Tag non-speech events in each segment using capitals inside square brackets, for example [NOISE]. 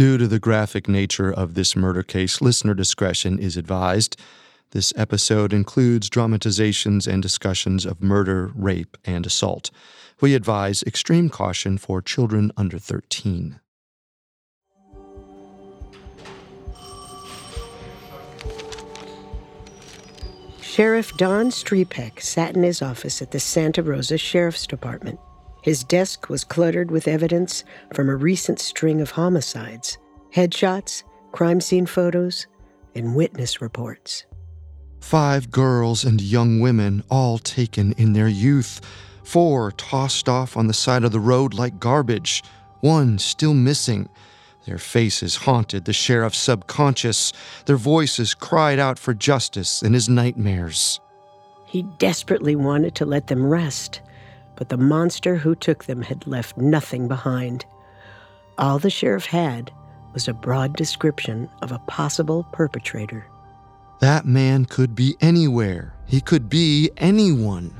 Due to the graphic nature of this murder case, listener discretion is advised. This episode includes dramatizations and discussions of murder, rape, and assault. We advise extreme caution for children under 13. Sheriff Don Striepeke sat in his office at the Santa Rosa Sheriff's Department. His desk was cluttered with evidence from a recent string of homicides headshots, crime scene photos, and witness reports. Five girls and young women, all taken in their youth. Four tossed off on the side of the road like garbage. One still missing. Their faces haunted the sheriff's subconscious. Their voices cried out for justice in his nightmares. He desperately wanted to let them rest, but the monster who took them had left nothing behind. All the sheriff had was a broad description of a possible perpetrator. That man could be anywhere. He could be anyone.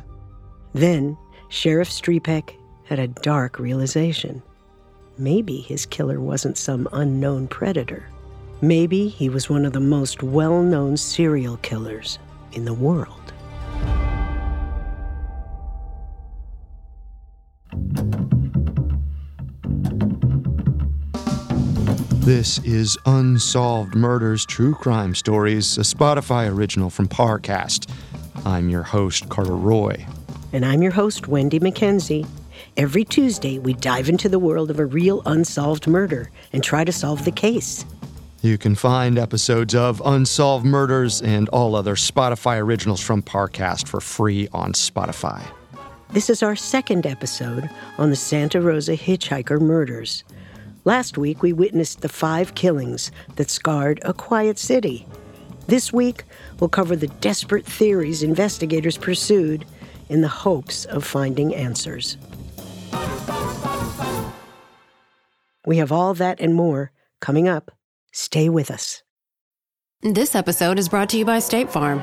Then, Sheriff Striepeke had a dark realization. Maybe his killer wasn't some unknown predator. Maybe he was one of the most well known serial killers in the world. This is Unsolved Murders True Crime Stories, a Spotify original from Parcast. I'm your host, Carter Roy. And I'm your host, Wendy McKenzie. Every Tuesday, we dive into the world of a real unsolved murder and try to solve the case. You can find episodes of Unsolved Murders and all other Spotify originals from Parcast for free on Spotify. This is our second episode on the Santa Rosa hitchhiker murders. Last week, we witnessed the five killings that scarred a quiet city. This week, we'll cover the desperate theories investigators pursued in the hopes of finding answers. We have all that and more coming up. Stay with us. This episode is brought to you by State Farm.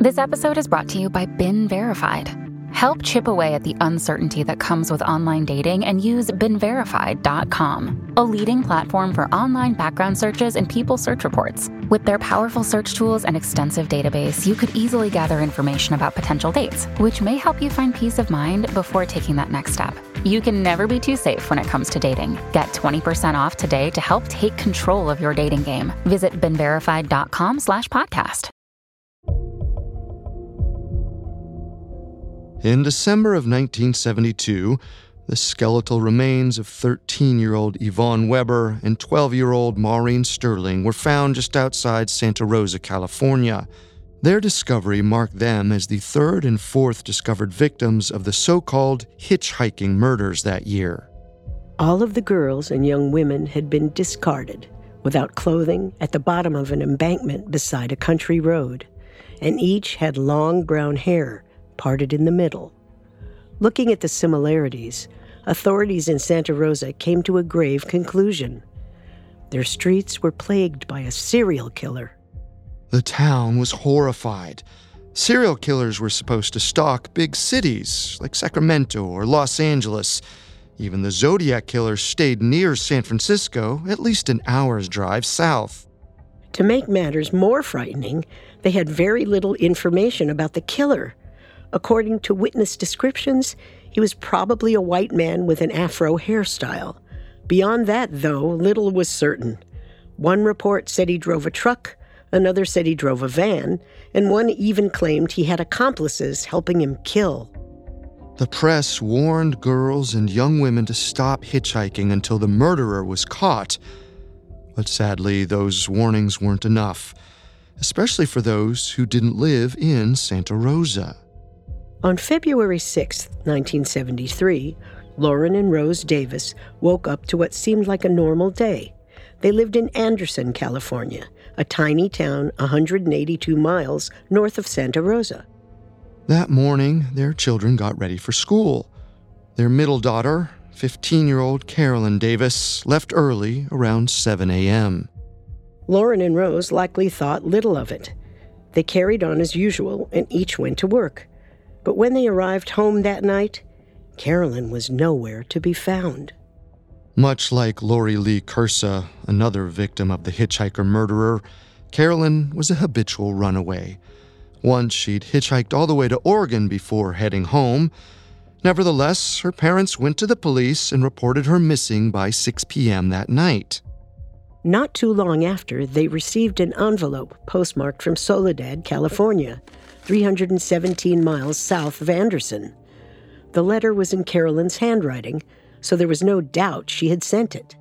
This episode is brought to you by BeenVerified. Help chip away at the uncertainty that comes with online dating and use BeenVerified.com, a leading platform for online background searches and people search reports. With their powerful search tools and extensive database, you could easily gather information about potential dates, which may help you find peace of mind before taking that next step. You can never be too safe when it comes to dating. Get 20% off today to help take control of your dating game. Visit BeenVerified.com slash podcast. In December of 1972, the skeletal remains of 13 year old Yvonne Weber and 12 year old Maureen Sterling were found just outside Santa Rosa, California. Their discovery marked them as the third and fourth discovered victims of the so called hitchhiking murders that year. All of the girls and young women had been discarded without clothing at the bottom of an embankment beside a country road, and each had long brown hair parted in the middle. Looking at the similarities, authorities in Santa Rosa came to a grave conclusion. Their streets were plagued by a serial killer. The town was horrified. Serial killers were supposed to stalk big cities like Sacramento or Los Angeles. Even the Zodiac killer stayed near San Francisco, at least an hour's drive south. To make matters more frightening, they had very little information about the killer. According to witness descriptions, he was probably a white man with an afro hairstyle. Beyond that, though, little was certain. One report said he drove a truck, Another said he drove a van, and one even claimed he had accomplices helping him kill. The press warned girls and young women to stop hitchhiking until the murderer was caught. But sadly, those warnings weren't enough, especially for those who didn't live in Santa Rosa. On February 6, 1973, Lauren and Rose Davis woke up to what seemed like a normal day. They lived in Anderson, California, a tiny town 182 miles north of Santa Rosa. That morning, their children got ready for school. Their middle daughter, 15 year old Carolyn Davis, left early around 7 a.m. Lauren and Rose likely thought little of it. They carried on as usual and each went to work. But when they arrived home that night, Carolyn was nowhere to be found. Much like Lori Lee Kursa, another victim of the hitchhiker murderer, Carolyn was a habitual runaway. Once she'd hitchhiked all the way to Oregon before heading home. Nevertheless, her parents went to the police and reported her missing by 6 p.m. that night. Not too long after, they received an envelope postmarked from Soledad, California, 317 miles south of Anderson. The letter was in Carolyn's handwriting, so there was no doubt she had sent it.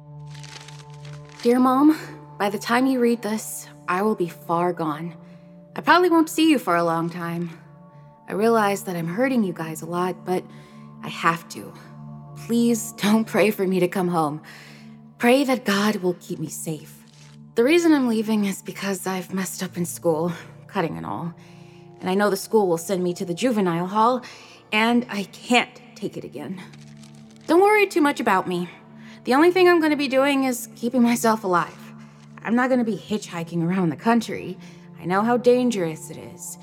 Dear Mom, by the time you read this, I will be far gone. I probably won't see you for a long time. I realize that I'm hurting you guys a lot, but I have to. Please [LAUGHS] don't pray for me to come home. Pray that God will keep me safe. The reason I'm leaving is because I've messed up in school, cutting and all. And I know the school will send me to the juvenile hall, and I can't take it again. Don't worry too much about me. The only thing I'm going to be doing is keeping myself alive. I'm not going to be hitchhiking around the country. I know how dangerous it is.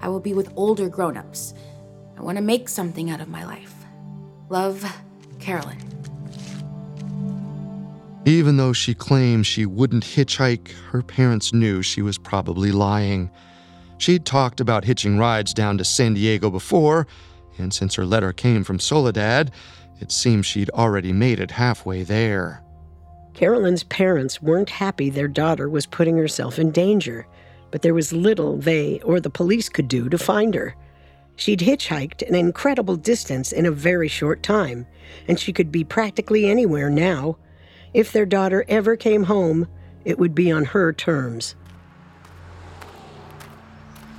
I will be with older grown ups. I want to make something out of my life. Love, Carolyn. Even though she claimed she wouldn't hitchhike, her parents knew she was probably lying. She'd talked about hitching rides down to San Diego before, and since her letter came from Soledad, it seemed she'd already made it halfway there. Carolyn's parents weren't happy their daughter was putting herself in danger, but there was little they or the police could do to find her. She'd hitchhiked an incredible distance in a very short time, and she could be practically anywhere now. If their daughter ever came home, it would be on her terms.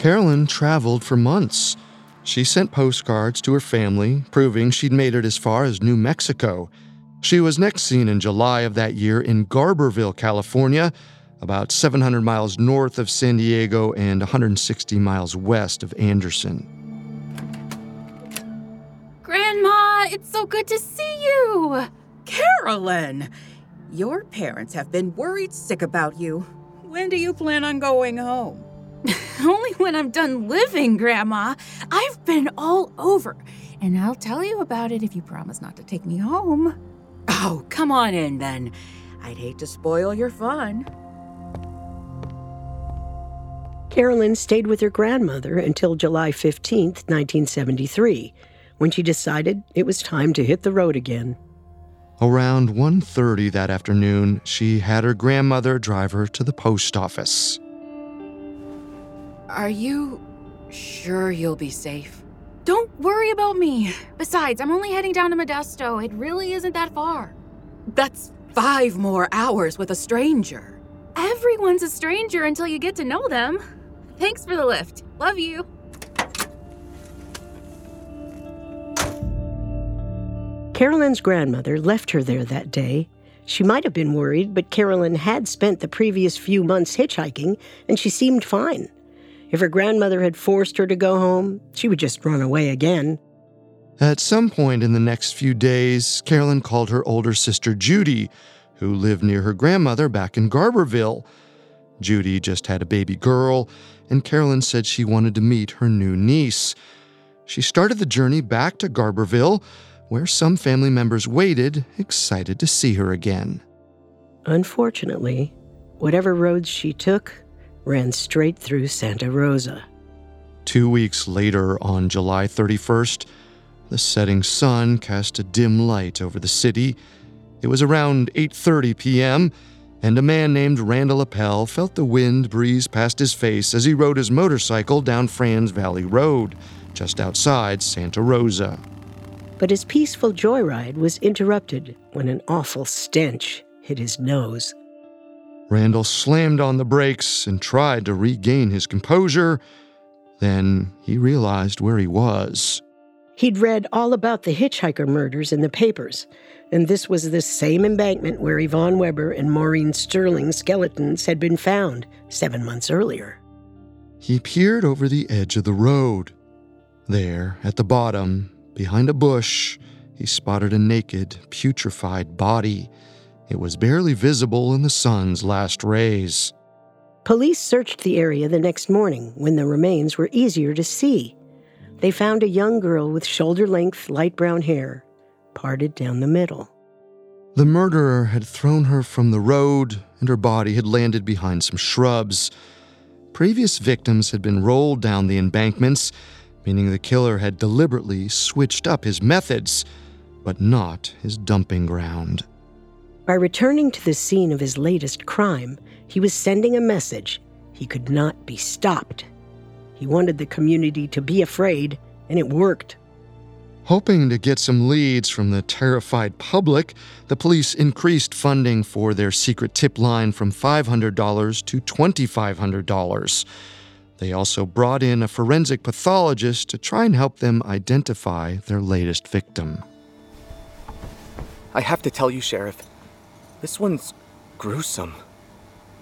Carolyn traveled for months. She sent postcards to her family, proving she'd made it as far as New Mexico. She was next seen in July of that year in Garberville, California, about 700 miles north of San Diego and 160 miles west of Anderson. Grandma, it's so good to see you! Carolyn! Your parents have been worried sick about you. When do you plan on going home? [LAUGHS] Only when I'm done living, Grandma. I've been all over, and I'll tell you about it if you promise not to take me home. Oh, come on in then. I'd hate to spoil your fun. Carolyn stayed with her grandmother until July 15, 1973, when she decided it was time to hit the road again. Around 1:30 that afternoon, she had her grandmother drive her to the post office. Are you sure you'll be safe? Don't worry about me. Besides, I'm only heading down to Modesto. It really isn't that far. That's five more hours with a stranger. Everyone's a stranger until you get to know them. Thanks for the lift. Love you. Carolyn's grandmother left her there that day. She might have been worried, but Carolyn had spent the previous few months hitchhiking, and she seemed fine. If her grandmother had forced her to go home, she would just run away again. At some point in the next few days, Carolyn called her older sister Judy, who lived near her grandmother back in Garberville. Judy just had a baby girl, and Carolyn said she wanted to meet her new niece. She started the journey back to Garberville, where some family members waited, excited to see her again. Unfortunately, whatever roads she took ran straight through Santa Rosa. Two weeks later, on July 31st, the setting sun cast a dim light over the city. It was around 8:30 p.m., and a man named Randall Appel felt the wind breeze past his face as he rode his motorcycle down Franz Valley Road, just outside Santa Rosa. But his peaceful joyride was interrupted when an awful stench hit his nose. Randall slammed on the brakes and tried to regain his composure. Then he realized where he was. He'd read all about the hitchhiker murders in the papers, and this was the same embankment where Yvonne Weber and Maureen Sterling's skeletons had been found seven months earlier. He peered over the edge of the road. There, at the bottom, behind a bush, he spotted a naked, putrefied body. It was barely visible in the sun's last rays. Police searched the area the next morning when the remains were easier to see. They found a young girl with shoulder length light brown hair, parted down the middle. The murderer had thrown her from the road, and her body had landed behind some shrubs. Previous victims had been rolled down the embankments, meaning the killer had deliberately switched up his methods, but not his dumping ground. By returning to the scene of his latest crime, he was sending a message he could not be stopped. He wanted the community to be afraid, and it worked. Hoping to get some leads from the terrified public, the police increased funding for their secret tip line from $500 to $2,500. They also brought in a forensic pathologist to try and help them identify their latest victim. I have to tell you, Sheriff, this one's gruesome.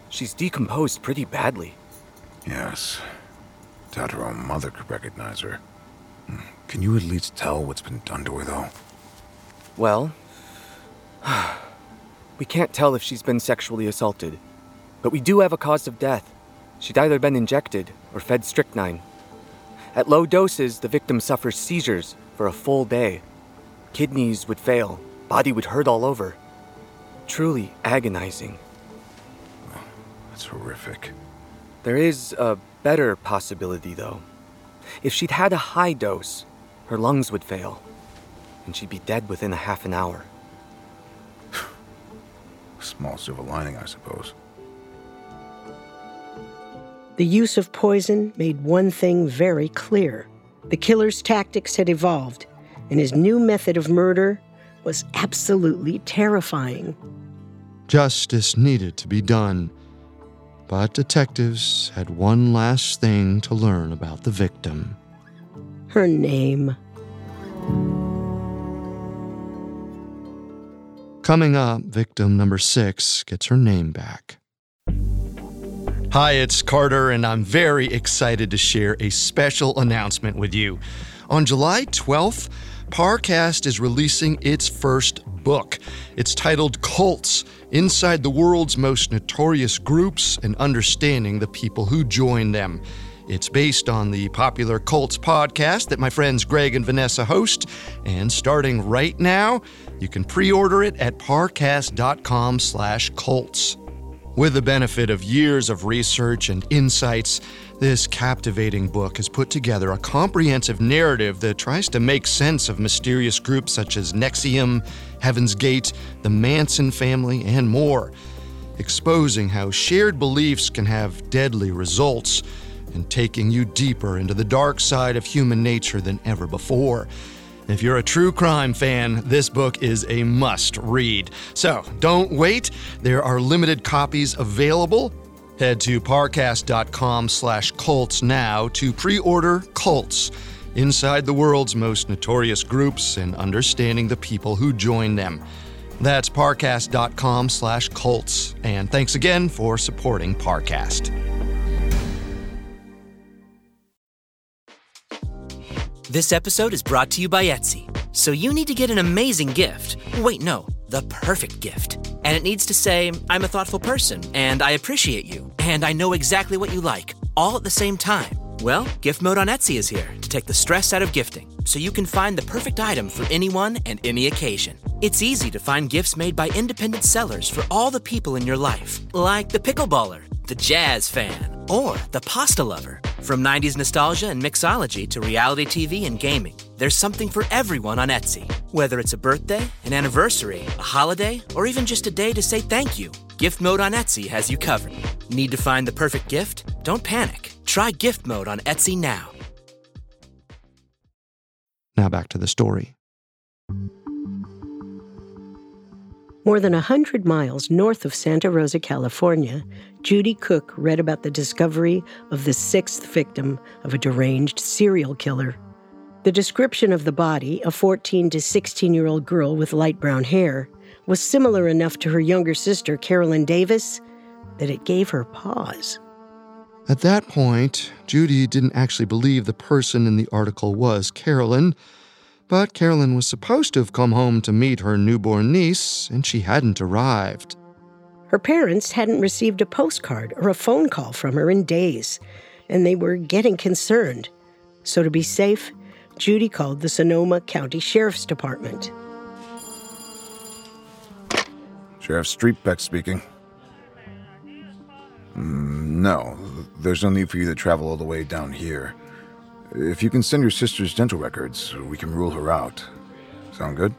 She's decomposed pretty badly. Yes, Doubt her own mother could recognize her. Hmm. Can you at least tell what's been done to her, though? Well, [SIGHS] we can't tell if she's been sexually assaulted, but we do have a cause of death. She'd either been injected or fed strychnine. At low doses, the victim suffers seizures for a full day. Kidneys would fail, body would hurt all over. Truly agonizing. That's horrific. There is a better possibility, though. If she'd had a high dose, her lungs would fail, and she'd be dead within a half an hour. [SIGHS] Small silver lining, I suppose. The use of poison made one thing very clear the killer's tactics had evolved, and his new method of murder was absolutely terrifying. Justice needed to be done but detectives had one last thing to learn about the victim her name. Coming up, victim number six gets her name back. Hi, it's Carter, and I'm very excited to share a special announcement with you. On July 12th, Parcast is releasing its first book. It's titled Cults Inside the World's Most Notorious Groups and Understanding the People Who Join Them. It's based on the popular Cults podcast that my friends Greg and Vanessa host, and starting right now, you can pre-order it at parcast.com/cults. With the benefit of years of research and insights, this captivating book has put together a comprehensive narrative that tries to make sense of mysterious groups such as NXIVM, Heaven's Gate, the Manson family, and more, exposing how shared beliefs can have deadly results and taking you deeper into the dark side of human nature than ever before. If you're a true crime fan, this book is a must read. So don't wait. There are limited copies available. Head to parcast.com slash cults now to pre-order Cults inside the world's most notorious groups and understanding the people who join them. That's parcast.com slash cults. And thanks again for supporting Parcast. This episode is brought to you by Etsy. So you need to get an amazing gift. Wait, no, the perfect gift. And it needs to say, I'm a thoughtful person, and I appreciate you, and I know exactly what you like, all at the same time. Well, Gift Mode on Etsy is here to take the stress out of gifting so you can find the perfect item for anyone and any occasion. It's easy to find gifts made by independent sellers for all the people in your life, like the pickleballer, the jazz fan, or the pasta lover. From 90s nostalgia and mixology to reality TV and gaming, there's something for everyone on Etsy. Whether it's a birthday, an anniversary, a holiday, or even just a day to say thank you. Gift Mode on Etsy has you covered. Need to find the perfect gift? Don't panic. Try Gift Mode on Etsy now. Now back to the story. More than a hundred miles north of Santa Rosa, California, Judy Cook read about the discovery of the sixth victim of a deranged serial killer. The description of the body, a 14 to 16 year old girl with light brown hair, was similar enough to her younger sister, Carolyn Davis, that it gave her pause. At that point, Judy didn't actually believe the person in the article was Carolyn, but Carolyn was supposed to have come home to meet her newborn niece, and she hadn't arrived. Her parents hadn't received a postcard or a phone call from her in days, and they were getting concerned. So, to be safe, Judy called the Sonoma County Sheriff's Department. Sheriff Striepeke speaking. Mm, no, there's no need for you to travel all the way down here. If you can send your sister's dental records, we can rule her out. Sound good?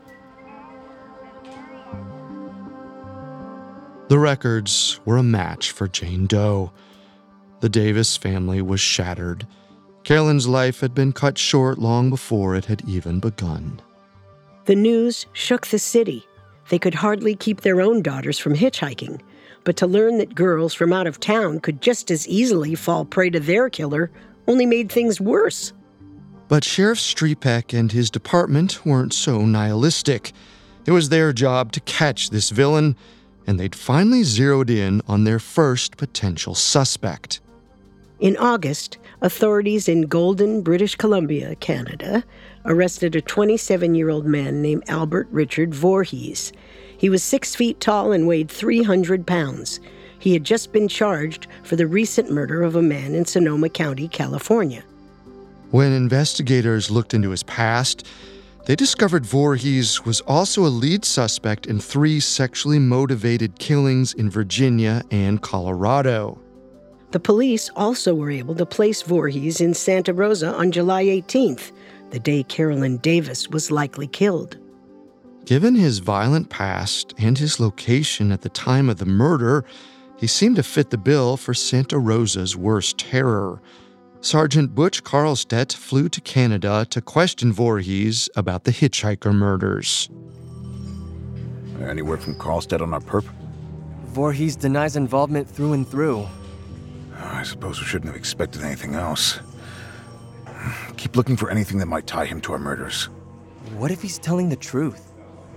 The records were a match for Jane Doe. The Davis family was shattered. Carolyn's life had been cut short long before it had even begun. The news shook the city. They could hardly keep their own daughters from hitchhiking, but to learn that girls from out of town could just as easily fall prey to their killer only made things worse. But Sheriff Striepeke and his department weren't so nihilistic. It was their job to catch this villain, and they'd finally zeroed in on their first potential suspect. In August, authorities in Golden, British Columbia, Canada, arrested a 27 year old man named Albert Richard Voorhees. He was six feet tall and weighed 300 pounds. He had just been charged for the recent murder of a man in Sonoma County, California. When investigators looked into his past, they discovered Voorhees was also a lead suspect in three sexually motivated killings in Virginia and Colorado. The police also were able to place Voorhees in Santa Rosa on July 18th, the day Carolyn Davis was likely killed. Given his violent past and his location at the time of the murder, he seemed to fit the bill for Santa Rosa's worst terror. Sergeant Butch Carlstedt flew to Canada to question Voorhees about the hitchhiker murders. Any word from Carlstedt on our perp? Voorhees denies involvement through and through. Oh, I suppose we shouldn't have expected anything else. Keep looking for anything that might tie him to our murders. What if he's telling the truth?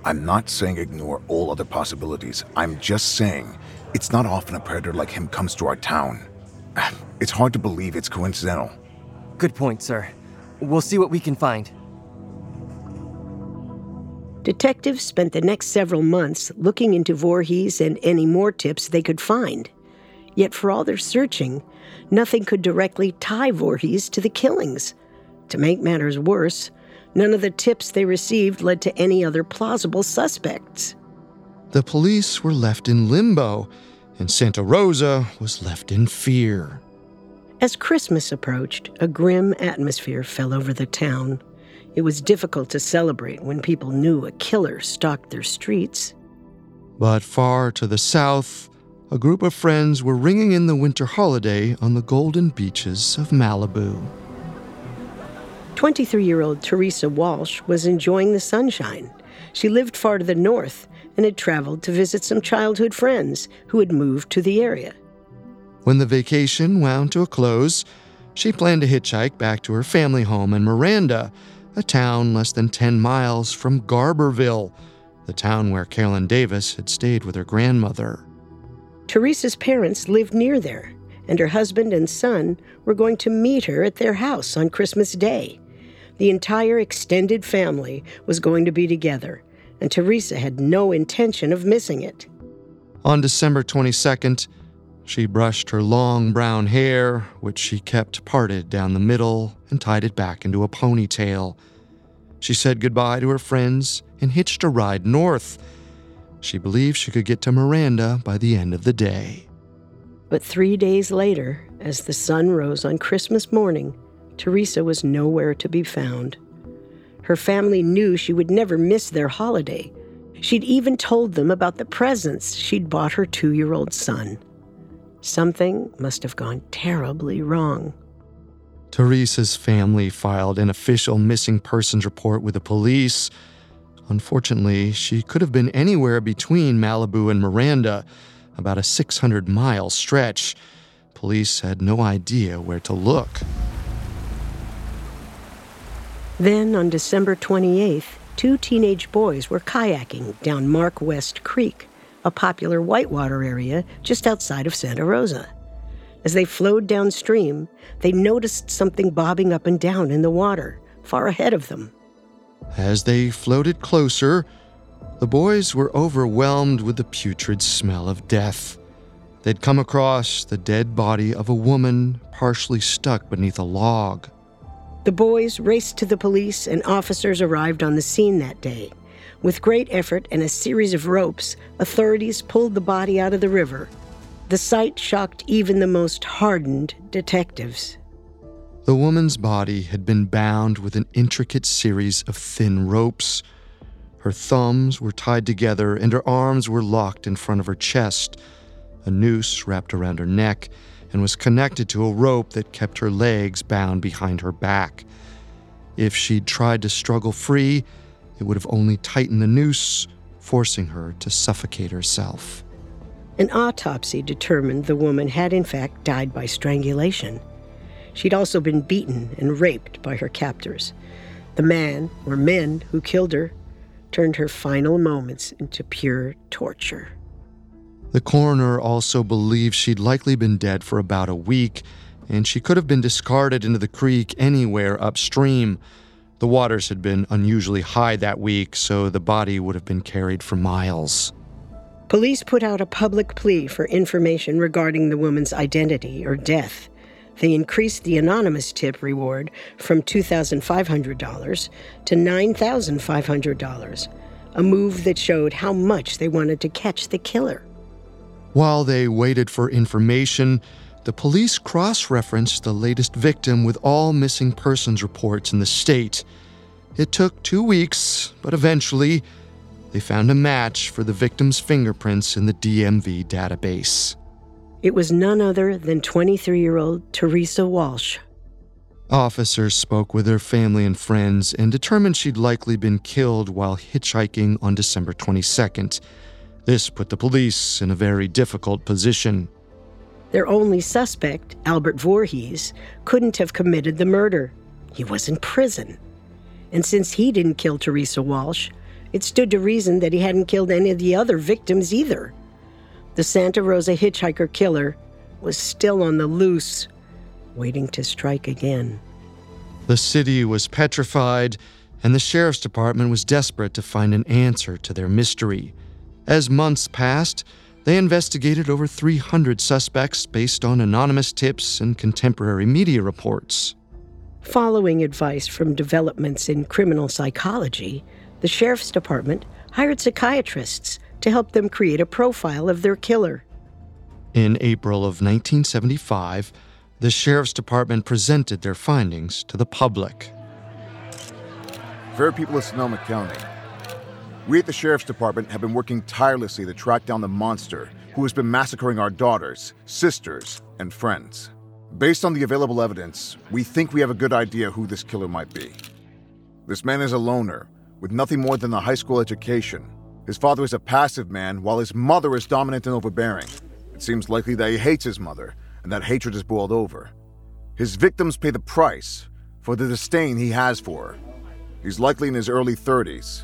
I'm not saying ignore all other possibilities. I'm just saying it's not often a predator like him comes to our town. [SIGHS] It's hard to believe it's coincidental. Good point, sir. We'll see what we can find. Detectives spent the next several months looking into Voorhees and any more tips they could find. Yet, for all their searching, nothing could directly tie Voorhees to the killings. To make matters worse, none of the tips they received led to any other plausible suspects. The police were left in limbo, and Santa Rosa was left in fear. As Christmas approached, a grim atmosphere fell over the town. It was difficult to celebrate when people knew a killer stalked their streets. But far to the south, a group of friends were ringing in the winter holiday on the golden beaches of Malibu. 23 year old Teresa Walsh was enjoying the sunshine. She lived far to the north and had traveled to visit some childhood friends who had moved to the area. When the vacation wound to a close, she planned to hitchhike back to her family home in Miranda, a town less than 10 miles from Garberville, the town where Carolyn Davis had stayed with her grandmother. Teresa's parents lived near there, and her husband and son were going to meet her at their house on Christmas Day. The entire extended family was going to be together, and Teresa had no intention of missing it. On December 22nd, she brushed her long brown hair, which she kept parted down the middle, and tied it back into a ponytail. She said goodbye to her friends and hitched a ride north. She believed she could get to Miranda by the end of the day. But three days later, as the sun rose on Christmas morning, Teresa was nowhere to be found. Her family knew she would never miss their holiday. She'd even told them about the presents she'd bought her two year old son. Something must have gone terribly wrong. Teresa's family filed an official missing persons report with the police. Unfortunately, she could have been anywhere between Malibu and Miranda, about a 600 mile stretch. Police had no idea where to look. Then, on December 28th, two teenage boys were kayaking down Mark West Creek, a popular whitewater area just outside of Santa Rosa. As they flowed downstream, they noticed something bobbing up and down in the water, far ahead of them. As they floated closer, the boys were overwhelmed with the putrid smell of death. They'd come across the dead body of a woman partially stuck beneath a log. The boys raced to the police, and officers arrived on the scene that day. With great effort and a series of ropes, authorities pulled the body out of the river. The sight shocked even the most hardened detectives. The woman's body had been bound with an intricate series of thin ropes. Her thumbs were tied together and her arms were locked in front of her chest. A noose wrapped around her neck and was connected to a rope that kept her legs bound behind her back. If she'd tried to struggle free, it would have only tightened the noose, forcing her to suffocate herself. An autopsy determined the woman had, in fact, died by strangulation. She'd also been beaten and raped by her captors. The man, or men, who killed her turned her final moments into pure torture. The coroner also believed she'd likely been dead for about a week, and she could have been discarded into the creek anywhere upstream. The waters had been unusually high that week, so the body would have been carried for miles. Police put out a public plea for information regarding the woman's identity or death. They increased the anonymous tip reward from $2,500 to $9,500, a move that showed how much they wanted to catch the killer. While they waited for information, the police cross referenced the latest victim with all missing persons reports in the state. It took two weeks, but eventually, they found a match for the victim's fingerprints in the DMV database. It was none other than 23 year old Teresa Walsh. Officers spoke with her family and friends and determined she'd likely been killed while hitchhiking on December 22nd. This put the police in a very difficult position. Their only suspect, Albert Voorhees, couldn't have committed the murder. He was in prison. And since he didn't kill Teresa Walsh, it stood to reason that he hadn't killed any of the other victims either. The Santa Rosa hitchhiker killer was still on the loose, waiting to strike again. The city was petrified, and the sheriff's department was desperate to find an answer to their mystery. As months passed, they investigated over 300 suspects based on anonymous tips and contemporary media reports. Following advice from developments in criminal psychology, the sheriff's department hired psychiatrists to help them create a profile of their killer. In April of 1975, the sheriff's department presented their findings to the public. Fair people of Sonoma County, we at the sheriff's department have been working tirelessly to track down the monster who has been massacring our daughters, sisters, and friends. Based on the available evidence, we think we have a good idea who this killer might be. This man is a loner, with nothing more than a high school education. His father is a passive man, while his mother is dominant and overbearing. It seems likely that he hates his mother, and that hatred is boiled over. His victims pay the price for the disdain he has for her. He's likely in his early 30s.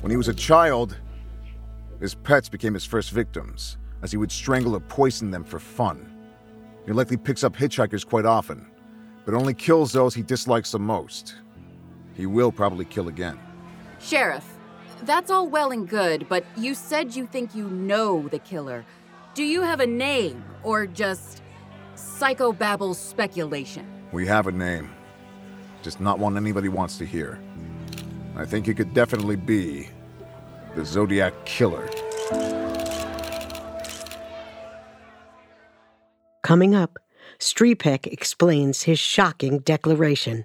When he was a child, his pets became his first victims, as he would strangle or poison them for fun. He likely picks up hitchhikers quite often, but only kills those he dislikes the most. He will probably kill again. Sheriff, that's all well and good, but you said you think you know the killer. Do you have a name, or just psychobabble speculation? We have a name, just not one anybody wants to hear. I think he could definitely be the Zodiac Killer. Coming up, Striepeke explains his shocking declaration.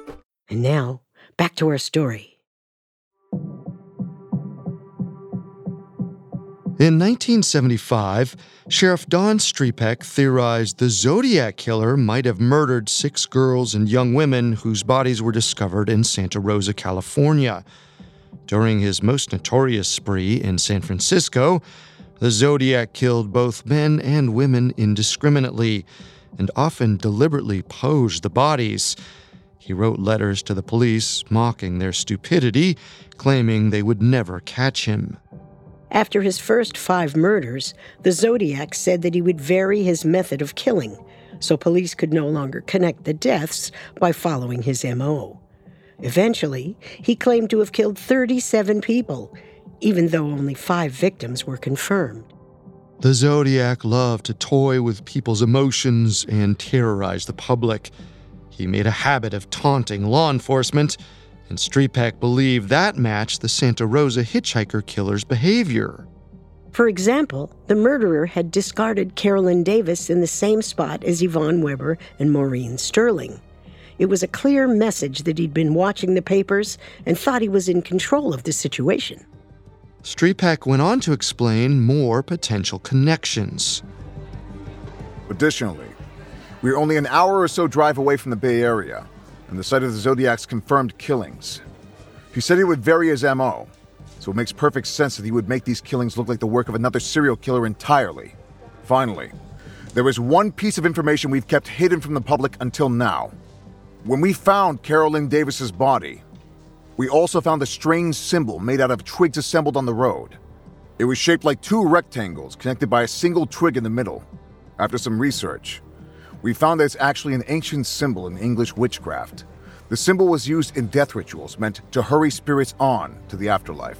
And now, back to our story. In 1975, Sheriff Don Striepeke theorized the Zodiac Killer might have murdered six girls and young women whose bodies were discovered in Santa Rosa, California. During his most notorious spree in San Francisco, the Zodiac killed both men and women indiscriminately and often deliberately posed the bodies. He wrote letters to the police mocking their stupidity, claiming they would never catch him. After his first five murders, the Zodiac said that he would vary his method of killing, so police could no longer connect the deaths by following his MO. Eventually, he claimed to have killed 37 people, even though only five victims were confirmed. The Zodiac loved to toy with people's emotions and terrorize the public. He made a habit of taunting law enforcement, and Striepeke believed that matched the Santa Rosa hitchhiker killer's behavior. For example, the murderer had discarded Carolyn Davis in the same spot as Yvonne Weber and Maureen Sterling. It was a clear message that he'd been watching the papers and thought he was in control of the situation. Striepeke went on to explain more potential connections. Additionally, we are only an hour or so drive away from the Bay Area and the site of the Zodiac's confirmed killings. He said he would vary his MO, so it makes perfect sense that he would make these killings look like the work of another serial killer entirely. Finally, there is one piece of information we've kept hidden from the public until now. When we found Carolyn Davis's body, we also found a strange symbol made out of twigs assembled on the road. It was shaped like two rectangles connected by a single twig in the middle. After some research, we found that it's actually an ancient symbol in English witchcraft. The symbol was used in death rituals meant to hurry spirits on to the afterlife.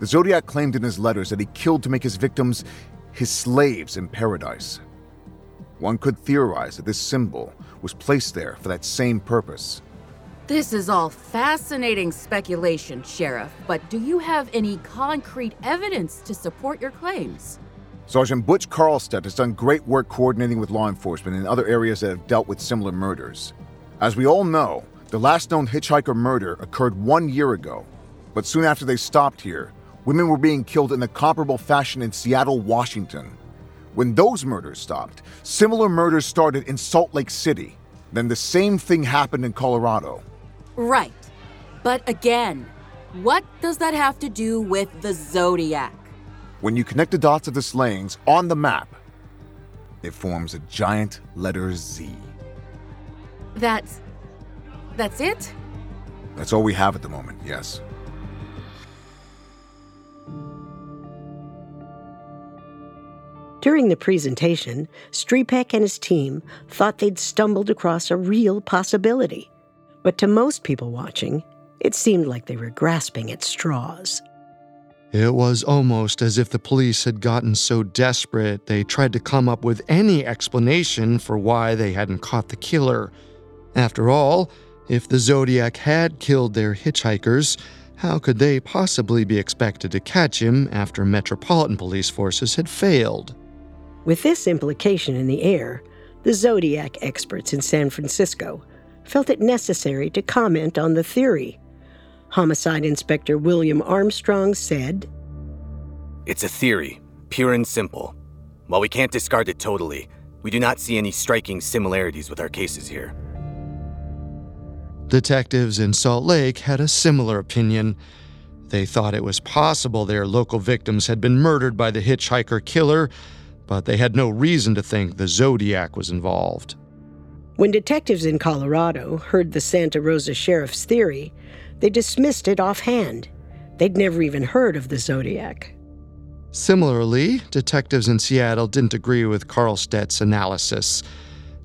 The Zodiac claimed in his letters that he killed to make his victims his slaves in paradise. One could theorize that this symbol was placed there for that same purpose. This is all fascinating speculation, Sheriff, but do you have any concrete evidence to support your claims? Sergeant Butch Carlstedt has done great work coordinating with law enforcement in other areas that have dealt with similar murders. As we all know, the last known hitchhiker murder occurred one year ago, but soon after they stopped here, women were being killed in a comparable fashion in Seattle, Washington. When those murders stopped, similar murders started in Salt Lake City. Then the same thing happened in Colorado. Right. But again, what does that have to do with the Zodiac? When you connect the dots of the slayings on the map, it forms a giant letter Z. That's. That's it? That's all we have at the moment, yes. During the presentation, Striepeke and his team thought they'd stumbled across a real possibility. But to most people watching, it seemed like they were grasping at straws. It was almost as if the police had gotten so desperate they tried to come up with any explanation for why they hadn't caught the killer. After all, if the Zodiac had killed their hitchhikers, how could they possibly be expected to catch him after Metropolitan Police forces had failed? With this implication in the air, the Zodiac experts in San Francisco felt it necessary to comment on the theory. Homicide Inspector William Armstrong said, It's a theory, pure and simple. While we can't discard it totally, we do not see any striking similarities with our cases here. Detectives in Salt Lake had a similar opinion. They thought it was possible their local victims had been murdered by the hitchhiker killer, but they had no reason to think the Zodiac was involved. When detectives in Colorado heard the Santa Rosa sheriff's theory, they dismissed it offhand. They'd never even heard of the Zodiac. Similarly, detectives in Seattle didn't agree with Carlstedt's analysis.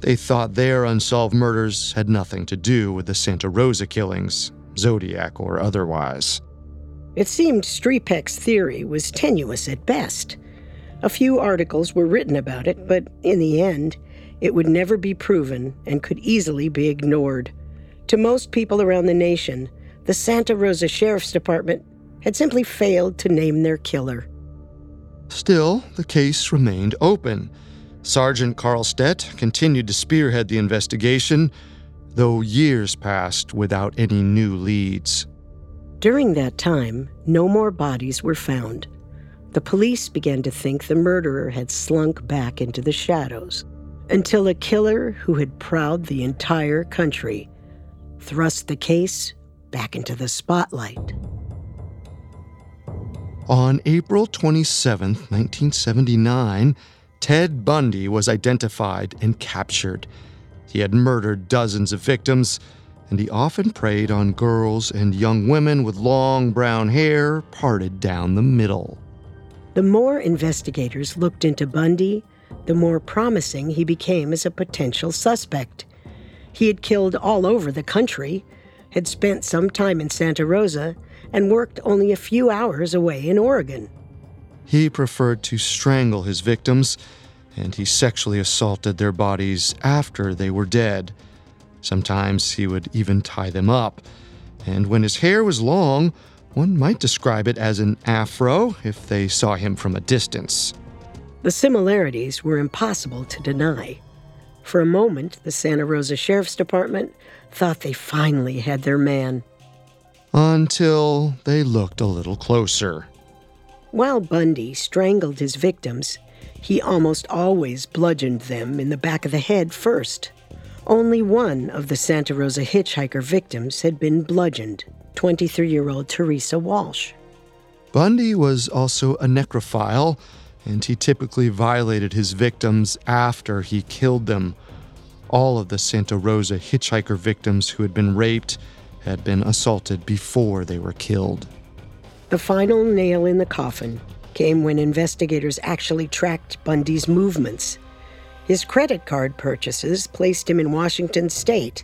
They thought their unsolved murders had nothing to do with the Santa Rosa killings, Zodiac or otherwise. It seemed Striepeke's theory was tenuous at best. A few articles were written about it, but in the end, it would never be proven and could easily be ignored. To most people around the nation, the Santa Rosa Sheriff's Department had simply failed to name their killer. Still, the case remained open. Sergeant Carlstedt continued to spearhead the investigation, though years passed without any new leads. During that time, no more bodies were found. The police began to think the murderer had slunk back into the shadows until a killer who had prowled the entire country thrust the case back into the spotlight. On April 27, 1979, Ted Bundy was identified and captured. He had murdered dozens of victims, and he often preyed on girls and young women with long brown hair parted down the middle. The more investigators looked into Bundy, the more promising he became as a potential suspect. He had killed all over the country, had spent some time in Santa Rosa, and worked only a few hours away in Oregon. He preferred to strangle his victims, and he sexually assaulted their bodies after they were dead. Sometimes he would even tie them up. And when his hair was long, one might describe it as an afro if they saw him from a distance. The similarities were impossible to deny. For a moment, the Santa Rosa Sheriff's Department thought they finally had their man. Until they looked a little closer. While Bundy strangled his victims, he almost always bludgeoned them in the back of the head first. Only one of the Santa Rosa hitchhiker victims had been bludgeoned 23 year old Teresa Walsh. Bundy was also a necrophile, and he typically violated his victims after he killed them. All of the Santa Rosa hitchhiker victims who had been raped had been assaulted before they were killed. The final nail in the coffin came when investigators actually tracked Bundy's movements. His credit card purchases placed him in Washington state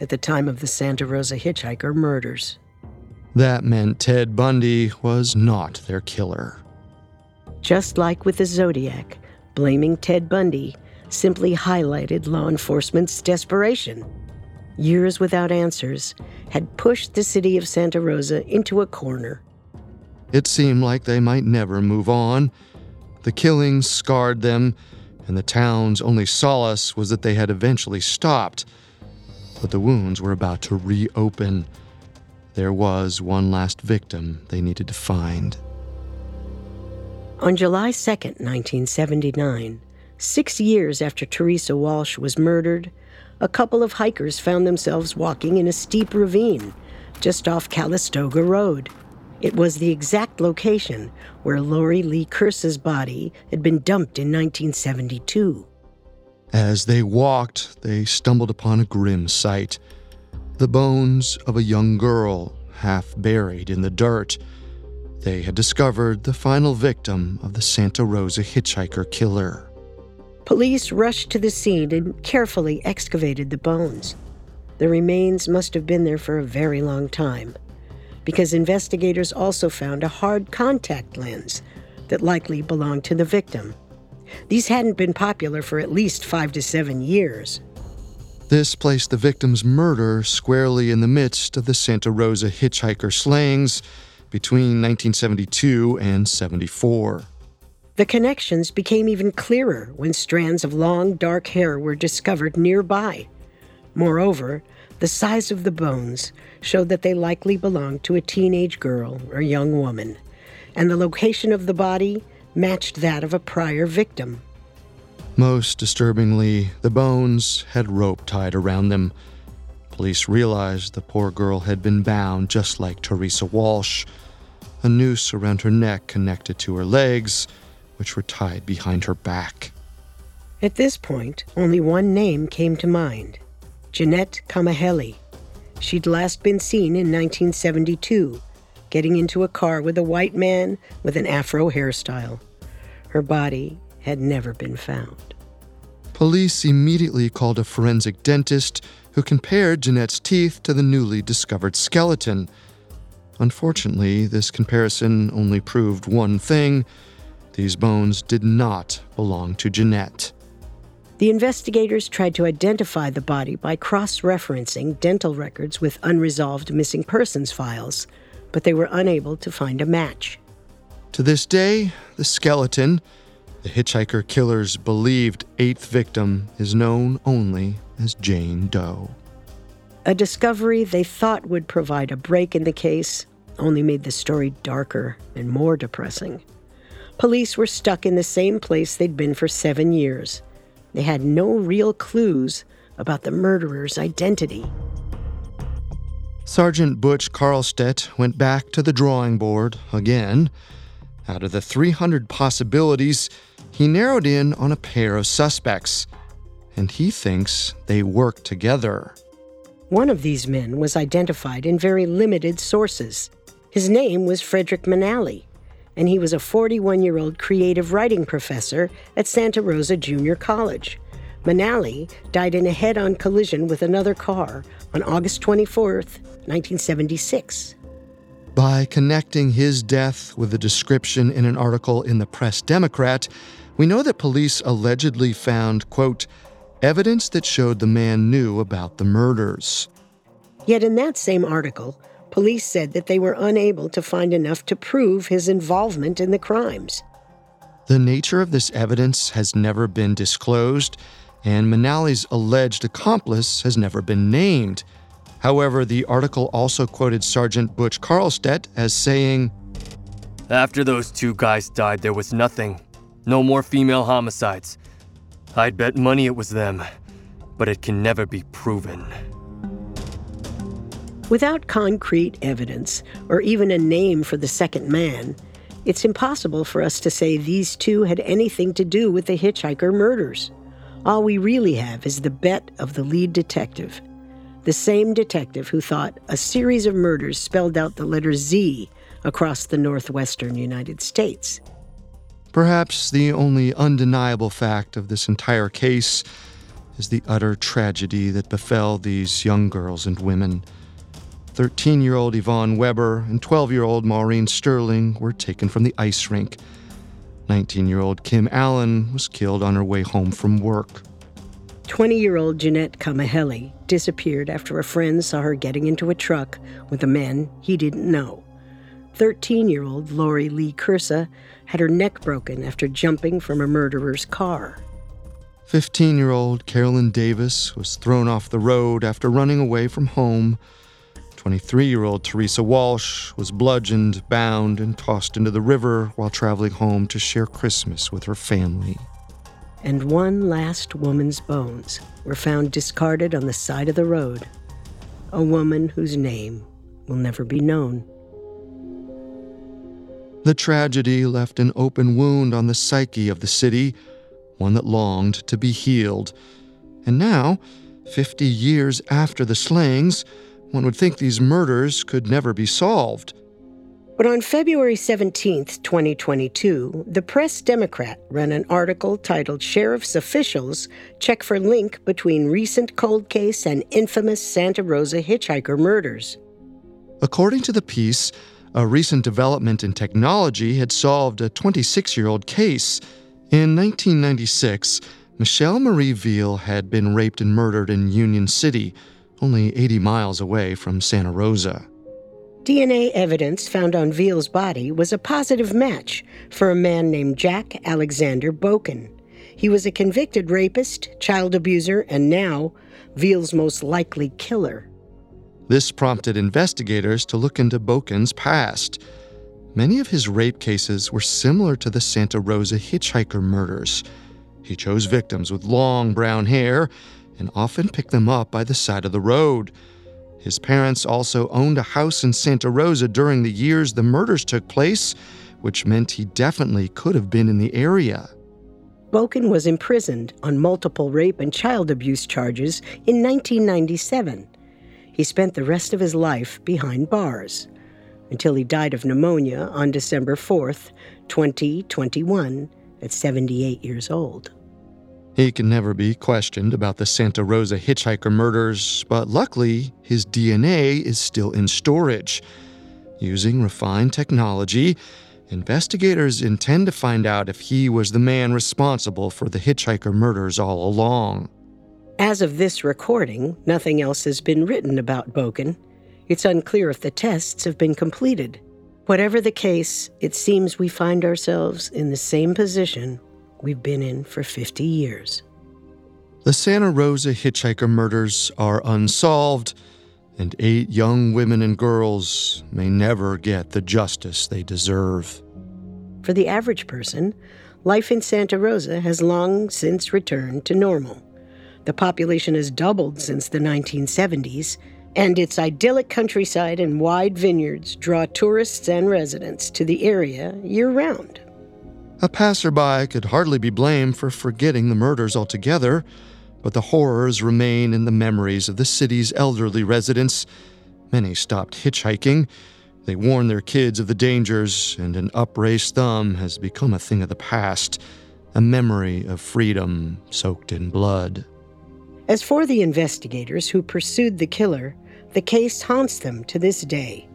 at the time of the Santa Rosa hitchhiker murders. That meant Ted Bundy was not their killer. Just like with the Zodiac, blaming Ted Bundy simply highlighted law enforcement's desperation. Years without answers had pushed the city of Santa Rosa into a corner. It seemed like they might never move on. The killings scarred them, and the town's only solace was that they had eventually stopped. But the wounds were about to reopen. There was one last victim they needed to find. On July 2, 1979, six years after Teresa Walsh was murdered, a couple of hikers found themselves walking in a steep ravine just off Calistoga Road. It was the exact location where Lori Lee Kursa's body had been dumped in 1972. As they walked, they stumbled upon a grim sight the bones of a young girl half buried in the dirt. They had discovered the final victim of the Santa Rosa hitchhiker killer. Police rushed to the scene and carefully excavated the bones. The remains must have been there for a very long time, because investigators also found a hard contact lens that likely belonged to the victim. These hadn't been popular for at least five to seven years. This placed the victim's murder squarely in the midst of the Santa Rosa hitchhiker slayings between 1972 and 74. The connections became even clearer when strands of long, dark hair were discovered nearby. Moreover, the size of the bones showed that they likely belonged to a teenage girl or young woman, and the location of the body matched that of a prior victim. Most disturbingly, the bones had rope tied around them. Police realized the poor girl had been bound just like Teresa Walsh, a noose around her neck connected to her legs, which were tied behind her back. At this point, only one name came to mind Jeanette Kamahele. She'd last been seen in 1972, getting into a car with a white man with an afro hairstyle. Her body had never been found. Police immediately called a forensic dentist who compared Jeanette's teeth to the newly discovered skeleton. Unfortunately, this comparison only proved one thing these bones did not belong to Jeanette. The investigators tried to identify the body by cross referencing dental records with unresolved missing persons files, but they were unable to find a match. To this day, the skeleton, the hitchhiker killer's believed eighth victim, is known only as Jane Doe. A discovery they thought would provide a break in the case only made the story darker and more depressing. Police were stuck in the same place they'd been for seven years. They had no real clues about the murderer's identity. Sergeant Butch Carlstedt went back to the drawing board again. Out of the 300 possibilities, he narrowed in on a pair of suspects, and he thinks they work together. One of these men was identified in very limited sources. His name was Frederick Manalli, and he was a 41 year old creative writing professor at Santa Rosa Junior College. Manalli died in a head on collision with another car on August 24, 1976. By connecting his death with a description in an article in the Press Democrat, we know that police allegedly found, quote, evidence that showed the man knew about the murders. Yet in that same article, police said that they were unable to find enough to prove his involvement in the crimes. The nature of this evidence has never been disclosed, and Manalli's alleged accomplice has never been named. However, the article also quoted Sergeant Butch Carlstedt as saying, After those two guys died, there was nothing. No more female homicides. I'd bet money it was them, but it can never be proven. Without concrete evidence, or even a name for the second man, it's impossible for us to say these two had anything to do with the hitchhiker murders. All we really have is the bet of the lead detective, the same detective who thought a series of murders spelled out the letter Z across the northwestern United States. Perhaps the only undeniable fact of this entire case is the utter tragedy that befell these young girls and women. 13 year old Yvonne Weber and 12 year old Maureen Sterling were taken from the ice rink. 19 year old Kim Allen was killed on her way home from work. 20 year old Jeanette Kamahele disappeared after a friend saw her getting into a truck with a man he didn't know. 13 year old Lori Lee Kursa had her neck broken after jumping from a murderer's car. 15 year old Carolyn Davis was thrown off the road after running away from home. 23 year old Teresa Walsh was bludgeoned, bound, and tossed into the river while traveling home to share Christmas with her family. And one last woman's bones were found discarded on the side of the road. A woman whose name will never be known. The tragedy left an open wound on the psyche of the city, one that longed to be healed. And now, 50 years after the slayings, one would think these murders could never be solved. But on February 17, 2022, the Press Democrat ran an article titled Sheriff's Officials Check for Link Between Recent Cold Case and Infamous Santa Rosa Hitchhiker Murders. According to the piece, a recent development in technology had solved a 26 year old case. In 1996, Michelle Marie Veal had been raped and murdered in Union City, only 80 miles away from Santa Rosa. DNA evidence found on Veal's body was a positive match for a man named Jack Alexander Boken. He was a convicted rapist, child abuser, and now Veal's most likely killer. This prompted investigators to look into Boken's past. Many of his rape cases were similar to the Santa Rosa hitchhiker murders. He chose victims with long brown hair and often pick them up by the side of the road. His parents also owned a house in Santa Rosa during the years the murders took place, which meant he definitely could have been in the area. Boken was imprisoned on multiple rape and child abuse charges in 1997. He spent the rest of his life behind bars until he died of pneumonia on December 4th, 2021, at 78 years old. He can never be questioned about the Santa Rosa hitchhiker murders, but luckily, his DNA is still in storage. Using refined technology, investigators intend to find out if he was the man responsible for the hitchhiker murders all along. As of this recording, nothing else has been written about Boken. It's unclear if the tests have been completed. Whatever the case, it seems we find ourselves in the same position we've been in for 50 years. The Santa Rosa hitchhiker murders are unsolved, and eight young women and girls may never get the justice they deserve. For the average person, life in Santa Rosa has long since returned to normal. The population has doubled since the 1970s, and its idyllic countryside and wide vineyards draw tourists and residents to the area year round. A passerby could hardly be blamed for forgetting the murders altogether, but the horrors remain in the memories of the city's elderly residents. Many stopped hitchhiking. They warned their kids of the dangers, and an upraised thumb has become a thing of the past, a memory of freedom soaked in blood. As for the investigators who pursued the killer, the case haunts them to this day.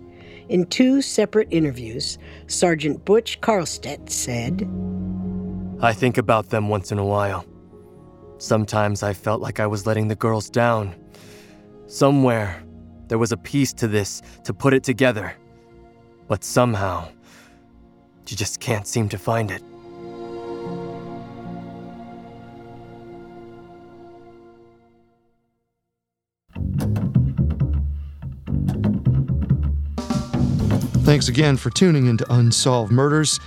In two separate interviews, Sergeant Butch Carlstedt said, I think about them once in a while. Sometimes I felt like I was letting the girls down. Somewhere, there was a piece to this to put it together. But somehow, you just can't seem to find it. Thanks again for tuning into Unsolved Murders.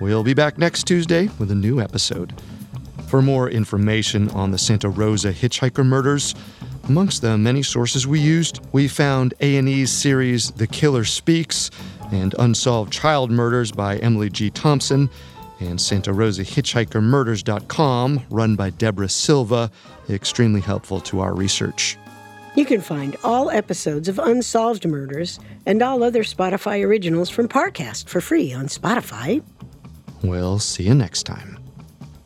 We'll be back next Tuesday with a new episode. For more information on the Santa Rosa hitchhiker murders, amongst the many sources we used, we found A&E's series The Killer Speaks and Unsolved Child Murders by Emily G. Thompson and Santa Rosa Hitchhiker Murders.com, run by Deborah Silva, extremely helpful to our research. You can find all episodes of Unsolved Murders and all other Spotify originals from Parcast for free on Spotify. We'll see you next time.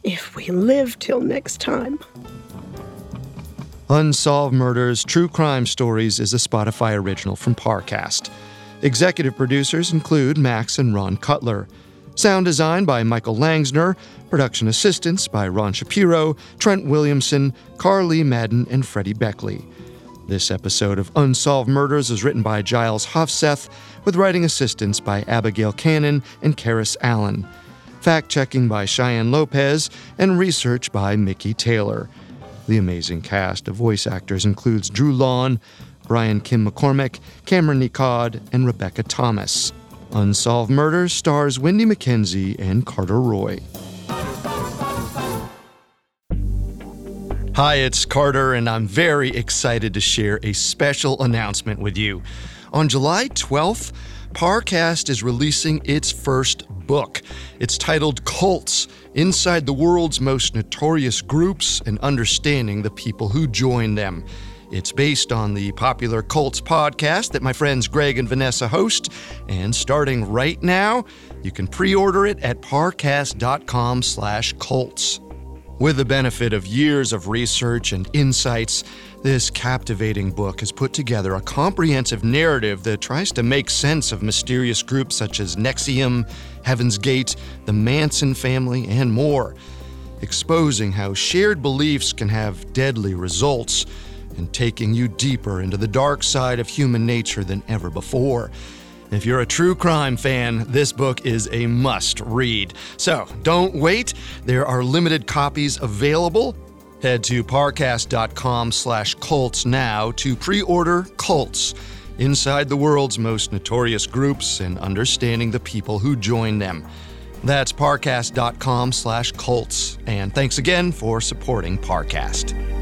If we live till next time. Unsolved Murders True Crime Stories is a Spotify original from Parcast. Executive producers include Max and Ron Cutler. Sound design by Michael Langsner. Production assistance by Ron Shapiro, Trent Williamson, Carly Madden, and Freddie Beckley. This episode of Unsolved Murders is written by Giles Hofseth, with writing assistance by Abigail Cannon and Karis Allen. Fact checking by Cheyenne Lopez, and research by Mickey Taylor. The amazing cast of voice actors includes Drew Lawn, Brian Kim McCormick, Cameron Nicod, and Rebecca Thomas. Unsolved Murders stars Wendy McKenzie and Carter Roy. Hi, it's Carter, and I'm very excited to share a special announcement with you. On July 12th, Parcast is releasing its first book. It's titled Cults Inside the World's Most Notorious Groups and Understanding the People Who Join Them. It's based on the popular Cults podcast that my friends Greg and Vanessa host, and starting right now, you can pre-order it at parcast.com/cults. With the benefit of years of research and insights, this captivating book has put together a comprehensive narrative that tries to make sense of mysterious groups such as NXIVM, Heaven's Gate, the Manson family, and more, exposing how shared beliefs can have deadly results and taking you deeper into the dark side of human nature than ever before. If you're a true crime fan, this book is a must read. So don't wait. There are limited copies available. Head to parcast.com slash cults now to pre-order Cults, Inside the World's Most Notorious Groups and Understanding the People Who Join Them. That's parcast.com slash cults. And thanks again for supporting Parcast.